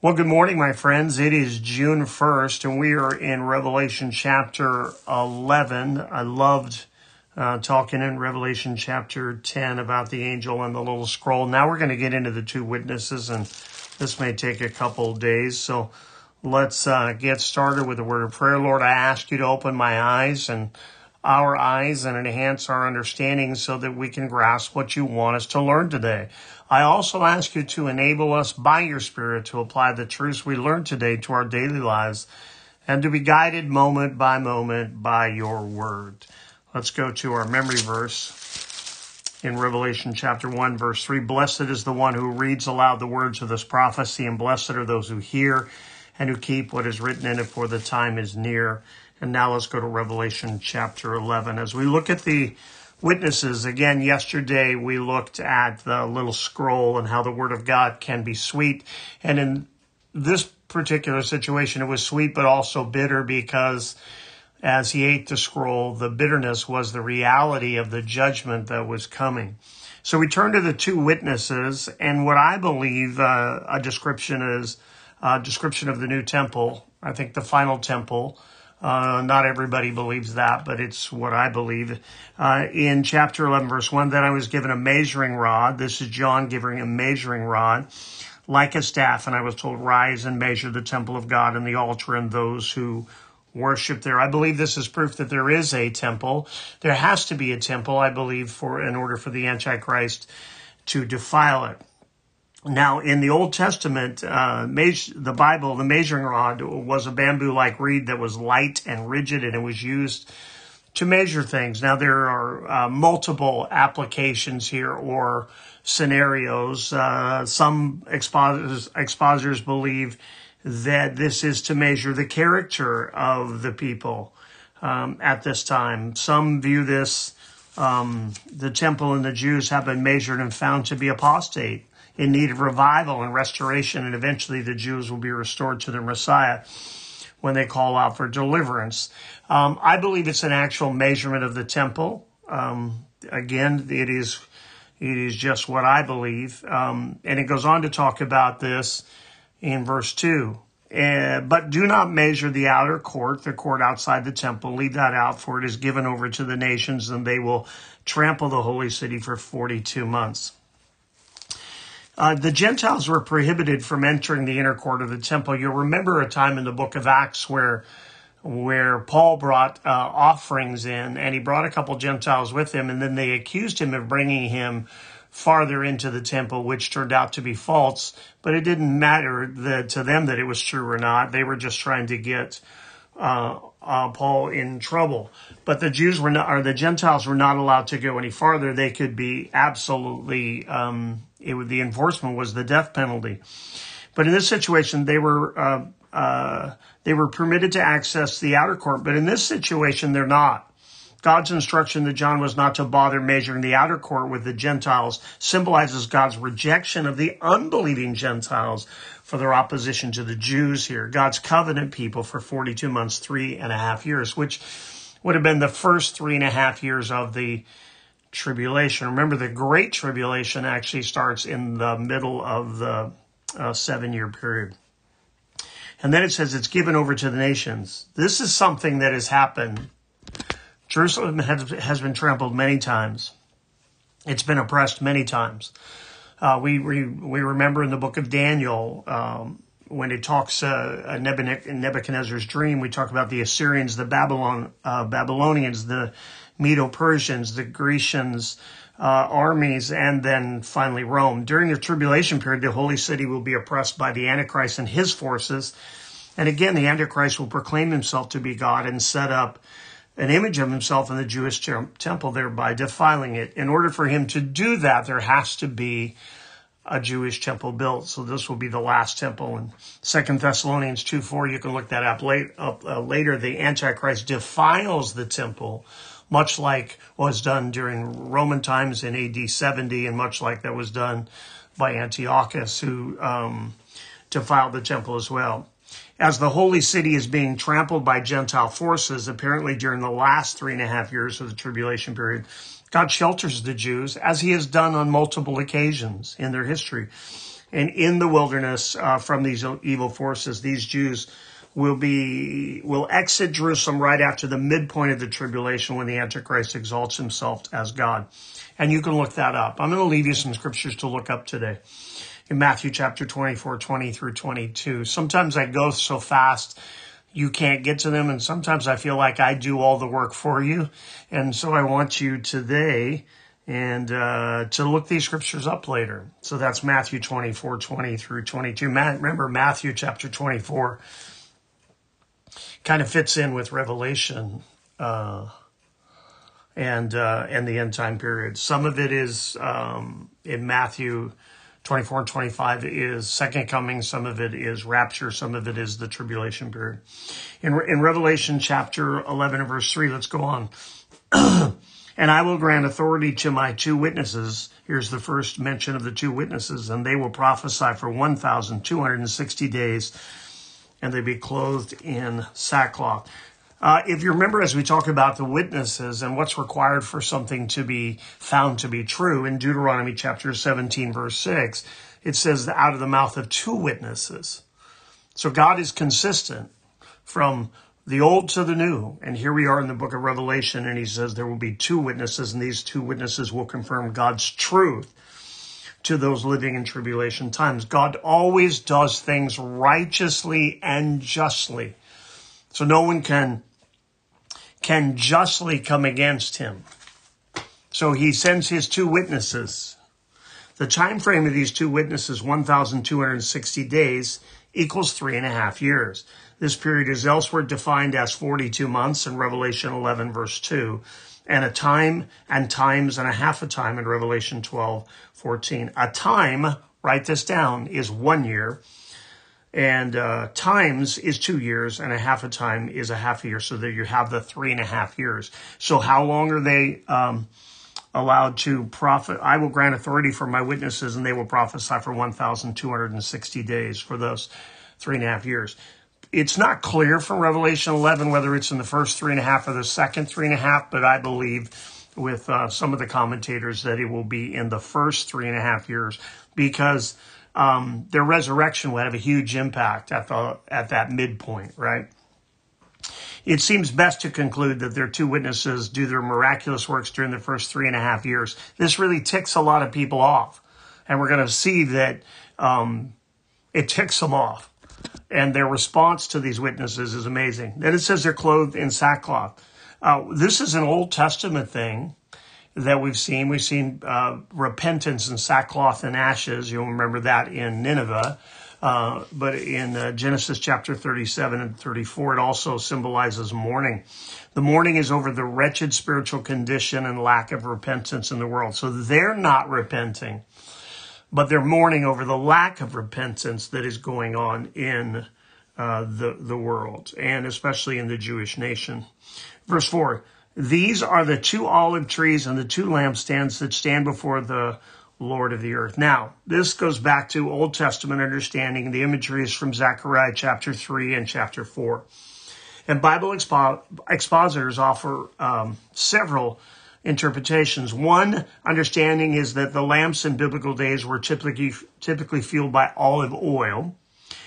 Well, good morning, my friends. It is June 1st, and we are in Revelation chapter 11. I loved uh, talking in Revelation chapter 10 about the angel and the little scroll. Now we're going to get into the two witnesses, and this may take a couple days. So let's uh, get started with a word of prayer. Lord, I ask you to open my eyes and our eyes and enhance our understanding so that we can grasp what you want us to learn today. I also ask you to enable us by your Spirit to apply the truths we learned today to our daily lives and to be guided moment by moment by your word. Let's go to our memory verse in Revelation chapter 1, verse 3. Blessed is the one who reads aloud the words of this prophecy, and blessed are those who hear and who keep what is written in it, for the time is near. And now let's go to Revelation chapter 11. As we look at the witnesses. Again, yesterday we looked at the little scroll and how the word of God can be sweet. And in this particular situation, it was sweet, but also bitter because as he ate the scroll, the bitterness was the reality of the judgment that was coming. So we turn to the two witnesses, and what I believe uh, a description is a description of the new temple. I think the final temple uh, not everybody believes that, but it's what I believe. Uh, in chapter 11, verse 1, then I was given a measuring rod. This is John giving a measuring rod like a staff, and I was told, rise and measure the temple of God and the altar and those who worship there. I believe this is proof that there is a temple. There has to be a temple, I believe, for in order for the Antichrist to defile it. Now, in the Old Testament, uh, the Bible, the measuring rod was a bamboo like reed that was light and rigid, and it was used to measure things. Now, there are uh, multiple applications here or scenarios. Uh, some expositors, expositors believe that this is to measure the character of the people um, at this time. Some view this, um, the temple and the Jews have been measured and found to be apostate in need of revival and restoration, and eventually the Jews will be restored to their Messiah when they call out for deliverance. Um, I believe it's an actual measurement of the temple. Um, again, it is it is just what I believe, um, and it goes on to talk about this in verse two. Uh, but do not measure the outer court, the court outside the temple. Leave that out, for it is given over to the nations, and they will trample the holy city for 42 months. Uh, the Gentiles were prohibited from entering the inner court of the temple. You'll remember a time in the book of Acts where where Paul brought uh, offerings in, and he brought a couple Gentiles with him, and then they accused him of bringing him farther into the temple, which turned out to be false. But it didn't matter that, to them that it was true or not. They were just trying to get uh, uh, Paul in trouble. But the Jews were not, or the Gentiles were not allowed to go any farther. They could be absolutely um, it would, the enforcement was the death penalty. But in this situation, they were uh, uh, they were permitted to access the outer court. But in this situation, they're not. God's instruction that John was not to bother measuring the outer court with the Gentiles symbolizes God's rejection of the unbelieving Gentiles for their opposition to the Jews here. God's covenant people for 42 months, three and a half years, which would have been the first three and a half years of the tribulation. Remember, the Great Tribulation actually starts in the middle of the uh, seven year period. And then it says it's given over to the nations. This is something that has happened. Jerusalem has, has been trampled many times. It's been oppressed many times. Uh, we, we, we remember in the book of Daniel, um, when it talks uh, Nebuchadnezzar's dream, we talk about the Assyrians, the Babylon, uh, Babylonians, the Medo-Persians, the Grecians, uh, armies, and then finally Rome. During the tribulation period, the holy city will be oppressed by the Antichrist and his forces. And again, the Antichrist will proclaim himself to be God and set up an image of himself in the Jewish temple, thereby defiling it. In order for him to do that, there has to be a Jewish temple built. So this will be the last temple. In Second Thessalonians 2 4, you can look that up, late, up uh, later. The Antichrist defiles the temple much like was done during Roman times in AD 70, and much like that was done by Antiochus, who um, defiled the temple as well. As the holy city is being trampled by Gentile forces, apparently during the last three and a half years of the tribulation period, God shelters the Jews, as he has done on multiple occasions in their history. And in the wilderness uh, from these evil forces, these Jews will be will exit Jerusalem right after the midpoint of the tribulation when the Antichrist exalts himself as God. And you can look that up. I'm going to leave you some scriptures to look up today. In Matthew chapter 24, 20 through 22. Sometimes I go so fast you can't get to them. And sometimes I feel like I do all the work for you. And so I want you today and uh, to look these scriptures up later. So that's Matthew 24, 20 through 22. remember, Matthew chapter 24 kind of fits in with Revelation uh, and uh, and the end time period. Some of it is um, in Matthew 24 and 25 is second coming. Some of it is rapture. Some of it is the tribulation period. In, in Revelation chapter 11 and verse 3, let's go on. and I will grant authority to my two witnesses. Here's the first mention of the two witnesses, and they will prophesy for 1,260 days, and they be clothed in sackcloth. Uh, if you remember, as we talk about the witnesses and what's required for something to be found to be true, in Deuteronomy chapter 17, verse 6, it says, out of the mouth of two witnesses. So God is consistent from the old to the new. And here we are in the book of Revelation, and he says there will be two witnesses, and these two witnesses will confirm God's truth to those living in tribulation times. God always does things righteously and justly. So no one can can justly come against him. So he sends his two witnesses. The time frame of these two witnesses, 1,260 days, equals three and a half years. This period is elsewhere defined as 42 months in Revelation 11, verse 2, and a time and times and a half a time in Revelation 12, 14. A time, write this down, is one year and uh, times is two years and a half a time is a half a year. So that you have the three and a half years. So how long are they um, allowed to profit i will grant authority for my witnesses and they will prophesy for 1260 days for those three and a half years it's not clear from revelation 11 whether it's in the first three and a half or the second three and a half but i believe with uh, some of the commentators that it will be in the first three and a half years because um, their resurrection would have a huge impact at the at that midpoint, right? It seems best to conclude that their two witnesses do their miraculous works during the first three and a half years. This really ticks a lot of people off, and we're going to see that um, it ticks them off, and their response to these witnesses is amazing. Then it says they're clothed in sackcloth. Uh, this is an Old Testament thing that we've seen. We've seen uh, repentance and sackcloth and ashes. You'll remember that in Nineveh. Uh, but in uh, Genesis chapter 37 and 34, it also symbolizes mourning. The mourning is over the wretched spiritual condition and lack of repentance in the world. So they're not repenting, but they're mourning over the lack of repentance that is going on in uh, the, the world and especially in the Jewish nation. Verse 4 these are the two olive trees and the two lampstands that stand before the Lord of the earth. Now, this goes back to Old Testament understanding. The imagery is from Zechariah chapter 3 and chapter 4. And Bible expo- expositors offer um, several interpretations. One understanding is that the lamps in biblical days were typically, typically fueled by olive oil.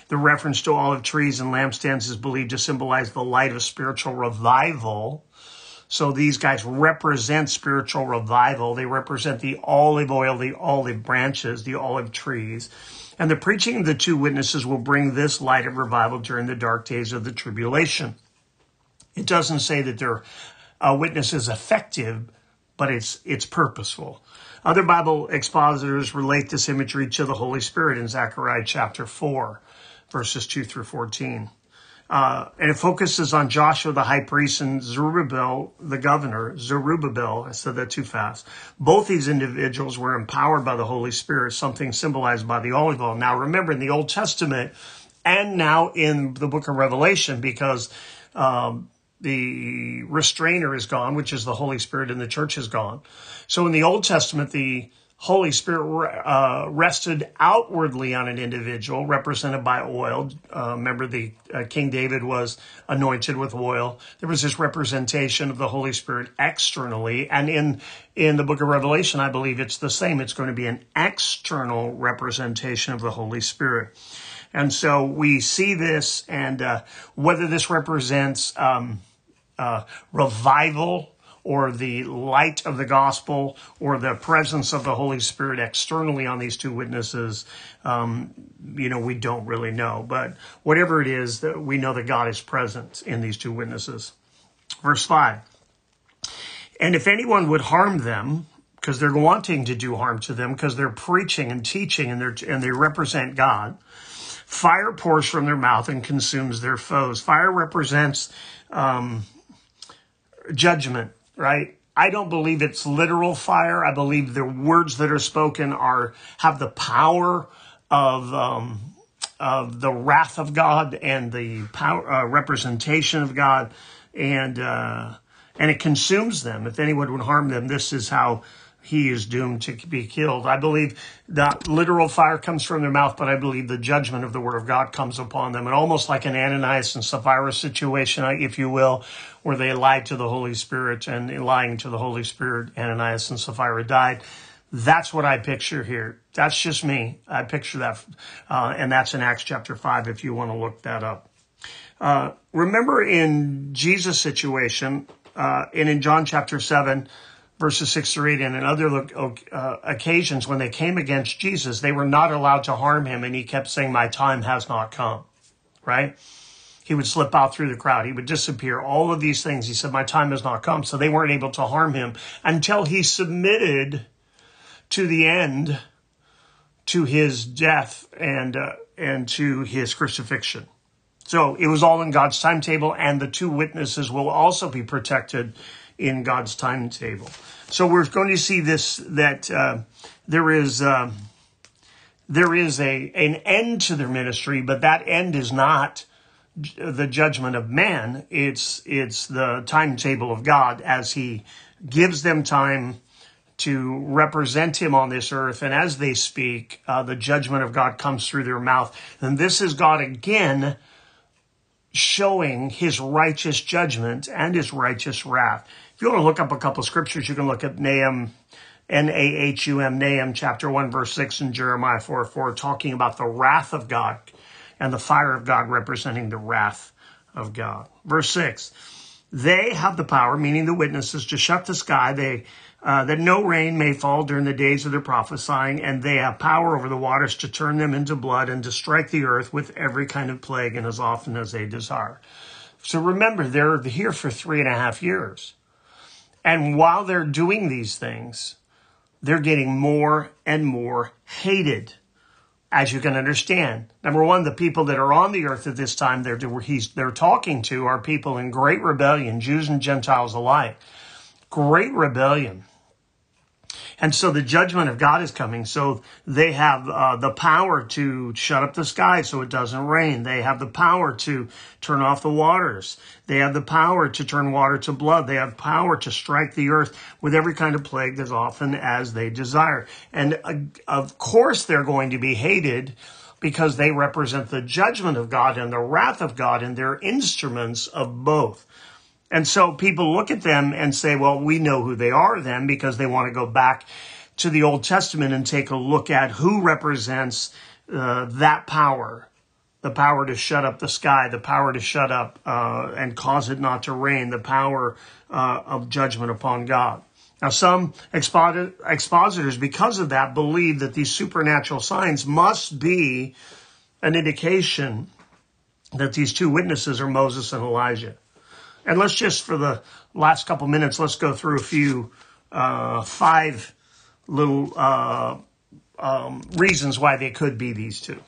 The reference to olive trees and lampstands is believed to symbolize the light of spiritual revival so these guys represent spiritual revival. They represent the olive oil, the olive branches, the olive trees. And the preaching of the two witnesses will bring this light of revival during the dark days of the tribulation. It doesn't say that their uh, witness is effective, but it's it's purposeful. Other Bible expositors relate this imagery to the Holy Spirit in Zechariah chapter 4, verses 2 through 14. Uh, and it focuses on Joshua the high priest and Zerubbabel the governor. Zerubbabel, I said that too fast. Both these individuals were empowered by the Holy Spirit, something symbolized by the olive oil. Now remember in the Old Testament and now in the book of Revelation, because um, the restrainer is gone, which is the Holy Spirit, and the church is gone. So in the Old Testament, the Holy Spirit uh, rested outwardly on an individual, represented by oil. Uh, remember, the uh, King David was anointed with oil. There was this representation of the Holy Spirit externally, and in in the Book of Revelation, I believe it's the same. It's going to be an external representation of the Holy Spirit, and so we see this, and uh, whether this represents um, uh, revival or the light of the gospel or the presence of the Holy Spirit externally on these two witnesses, um, you know, we don't really know. But whatever it is, we know that God is present in these two witnesses. Verse 5. And if anyone would harm them, because they're wanting to do harm to them, because they're preaching and teaching and, they're, and they represent God, fire pours from their mouth and consumes their foes. Fire represents um, judgment right? I don't believe it's literal fire. I believe the words that are spoken are have the power of um, of the wrath of God and the power uh, representation of God, and uh, and it consumes them. If anyone would harm them, this is how he is doomed to be killed. I believe that literal fire comes from their mouth, but I believe the judgment of the word of God comes upon them. And almost like an Ananias and Sapphira situation, if you will, where they lied to the Holy Spirit and in lying to the Holy Spirit, Ananias and Sapphira died. That's what I picture here. That's just me. I picture that. Uh, and that's in Acts chapter 5 if you want to look that up. Uh, remember in Jesus' situation, uh, and in John chapter 7, verses 6 through 8, and in other uh, occasions when they came against Jesus, they were not allowed to harm him, and he kept saying, My time has not come, right? He would slip out through the crowd. He would disappear. All of these things. He said, My time has not come. So they weren't able to harm him until he submitted to the end, to his death and, uh, and to his crucifixion. So it was all in God's timetable, and the two witnesses will also be protected in God's timetable. So we're going to see this that uh, there is uh, there is a an end to their ministry, but that end is not the judgment of man. It's it's the timetable of God as He gives them time to represent Him on this earth, and as they speak, uh, the judgment of God comes through their mouth. And this is God again showing His righteous judgment and His righteous wrath. If you want to look up a couple scriptures, you can look at Nahum, N-A-H-U-M, Nahum chapter 1, verse 6, and Jeremiah 4, 4, talking about the wrath of God and the fire of God representing the wrath of God. Verse 6, they have the power, meaning the witnesses, to shut the sky, they uh, that no rain may fall during the days of their prophesying, and they have power over the waters to turn them into blood and to strike the earth with every kind of plague and as often as they desire. So remember, they're here for three and a half years. And while they're doing these things, they're getting more and more hated, as you can understand. Number one, the people that are on the earth at this time they're, they're talking to are people in great rebellion, Jews and Gentiles alike. Great rebellion. And so the judgment of God is coming. So they have uh, the power to shut up the sky so it doesn't rain. They have the power to turn off the waters. They have the power to turn water to blood. They have power to strike the earth with every kind of plague as often as they desire. And uh, of course, they're going to be hated because they represent the judgment of God and the wrath of God, and they're instruments of both. And so people look at them and say, well, we know who they are then because they want to go back to the Old Testament and take a look at who represents uh, that power the power to shut up the sky, the power to shut up uh, and cause it not to rain, the power uh, of judgment upon God. Now, some expositors, because of that, believe that these supernatural signs must be an indication that these two witnesses are Moses and Elijah. And let's just, for the last couple minutes, let's go through a few, uh, five little uh, um, reasons why they could be these two.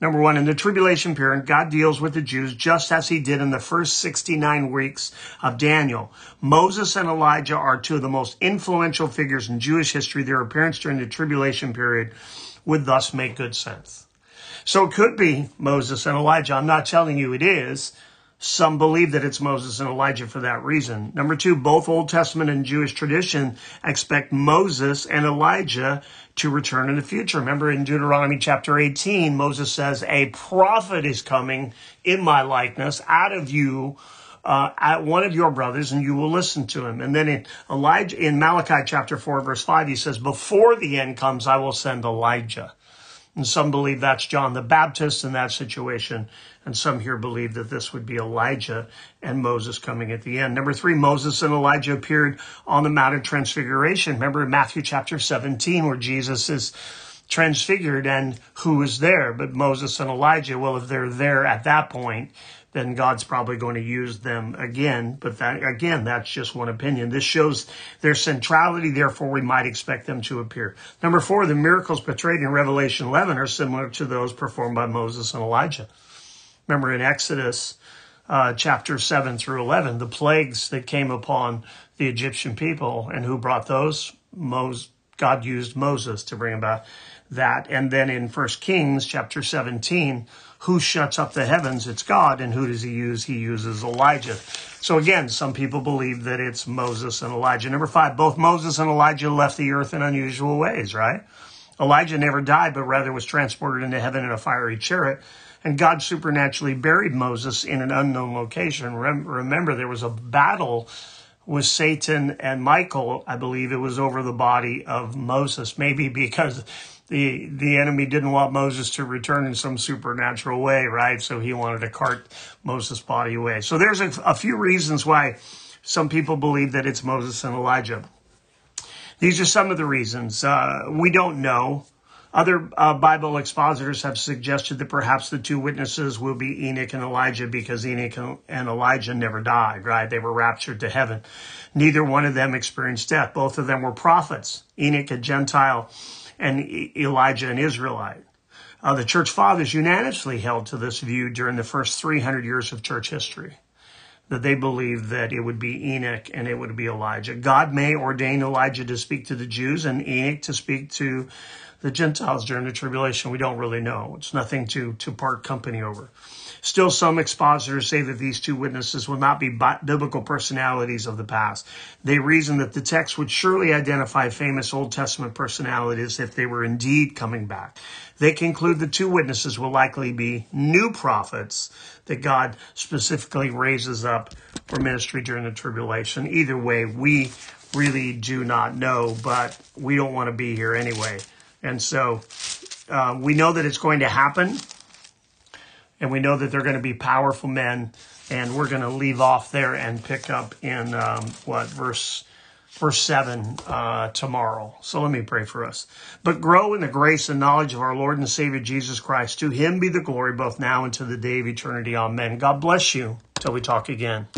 Number one, in the tribulation period, God deals with the Jews just as he did in the first 69 weeks of Daniel. Moses and Elijah are two of the most influential figures in Jewish history. Their appearance during the tribulation period would thus make good sense. So it could be Moses and Elijah. I'm not telling you it is, Some believe that it's Moses and Elijah for that reason. Number two, both Old Testament and Jewish tradition expect Moses and Elijah to return in the future. Remember in Deuteronomy chapter 18, Moses says, A prophet is coming in my likeness out of you. Uh, at one of your brothers, and you will listen to him. And then in Elijah, in Malachi chapter four, verse five, he says, "Before the end comes, I will send Elijah." And some believe that's John the Baptist in that situation. And some here believe that this would be Elijah and Moses coming at the end. Number three, Moses and Elijah appeared on the Mount of Transfiguration. Remember Matthew chapter 17 where Jesus is transfigured and who is there? But Moses and Elijah. Well, if they're there at that point, then God's probably going to use them again. But that, again, that's just one opinion. This shows their centrality, therefore we might expect them to appear. Number four, the miracles portrayed in Revelation 11 are similar to those performed by Moses and Elijah. Remember in Exodus uh, chapter 7 through 11, the plagues that came upon the Egyptian people and who brought those? Moses, God used Moses to bring about that. And then in First Kings chapter 17, who shuts up the heavens? It's God. And who does he use? He uses Elijah. So again, some people believe that it's Moses and Elijah. Number five, both Moses and Elijah left the earth in unusual ways, right? Elijah never died, but rather was transported into heaven in a fiery chariot. And God supernaturally buried Moses in an unknown location. Remember, there was a battle with Satan and Michael. I believe it was over the body of Moses, maybe because the the enemy didn't want Moses to return in some supernatural way, right? So he wanted to cart Moses' body away. So there's a, a few reasons why some people believe that it's Moses and Elijah. These are some of the reasons. Uh, we don't know. Other uh, Bible expositors have suggested that perhaps the two witnesses will be Enoch and Elijah because Enoch and Elijah never died, right? They were raptured to heaven. Neither one of them experienced death. Both of them were prophets. Enoch, a Gentile, and Elijah, an Israelite. Uh, the church fathers unanimously held to this view during the first 300 years of church history that they believed that it would be Enoch and it would be Elijah. God may ordain Elijah to speak to the Jews and Enoch to speak to the Gentiles during the tribulation. We don't really know. It's nothing to, to part company over. Still, some expositors say that these two witnesses will not be biblical personalities of the past. They reason that the text would surely identify famous Old Testament personalities if they were indeed coming back. They conclude the two witnesses will likely be new prophets that God specifically raises up for ministry during the tribulation. Either way, we really do not know, but we don't want to be here anyway. And so uh, we know that it's going to happen and we know that they're going to be powerful men. And we're going to leave off there and pick up in um, what verse verse 7 uh, tomorrow. So let me pray for us. But grow in the grace and knowledge of our Lord and Savior Jesus Christ. To him be the glory both now and to the day of eternity. Amen. God bless you till we talk again.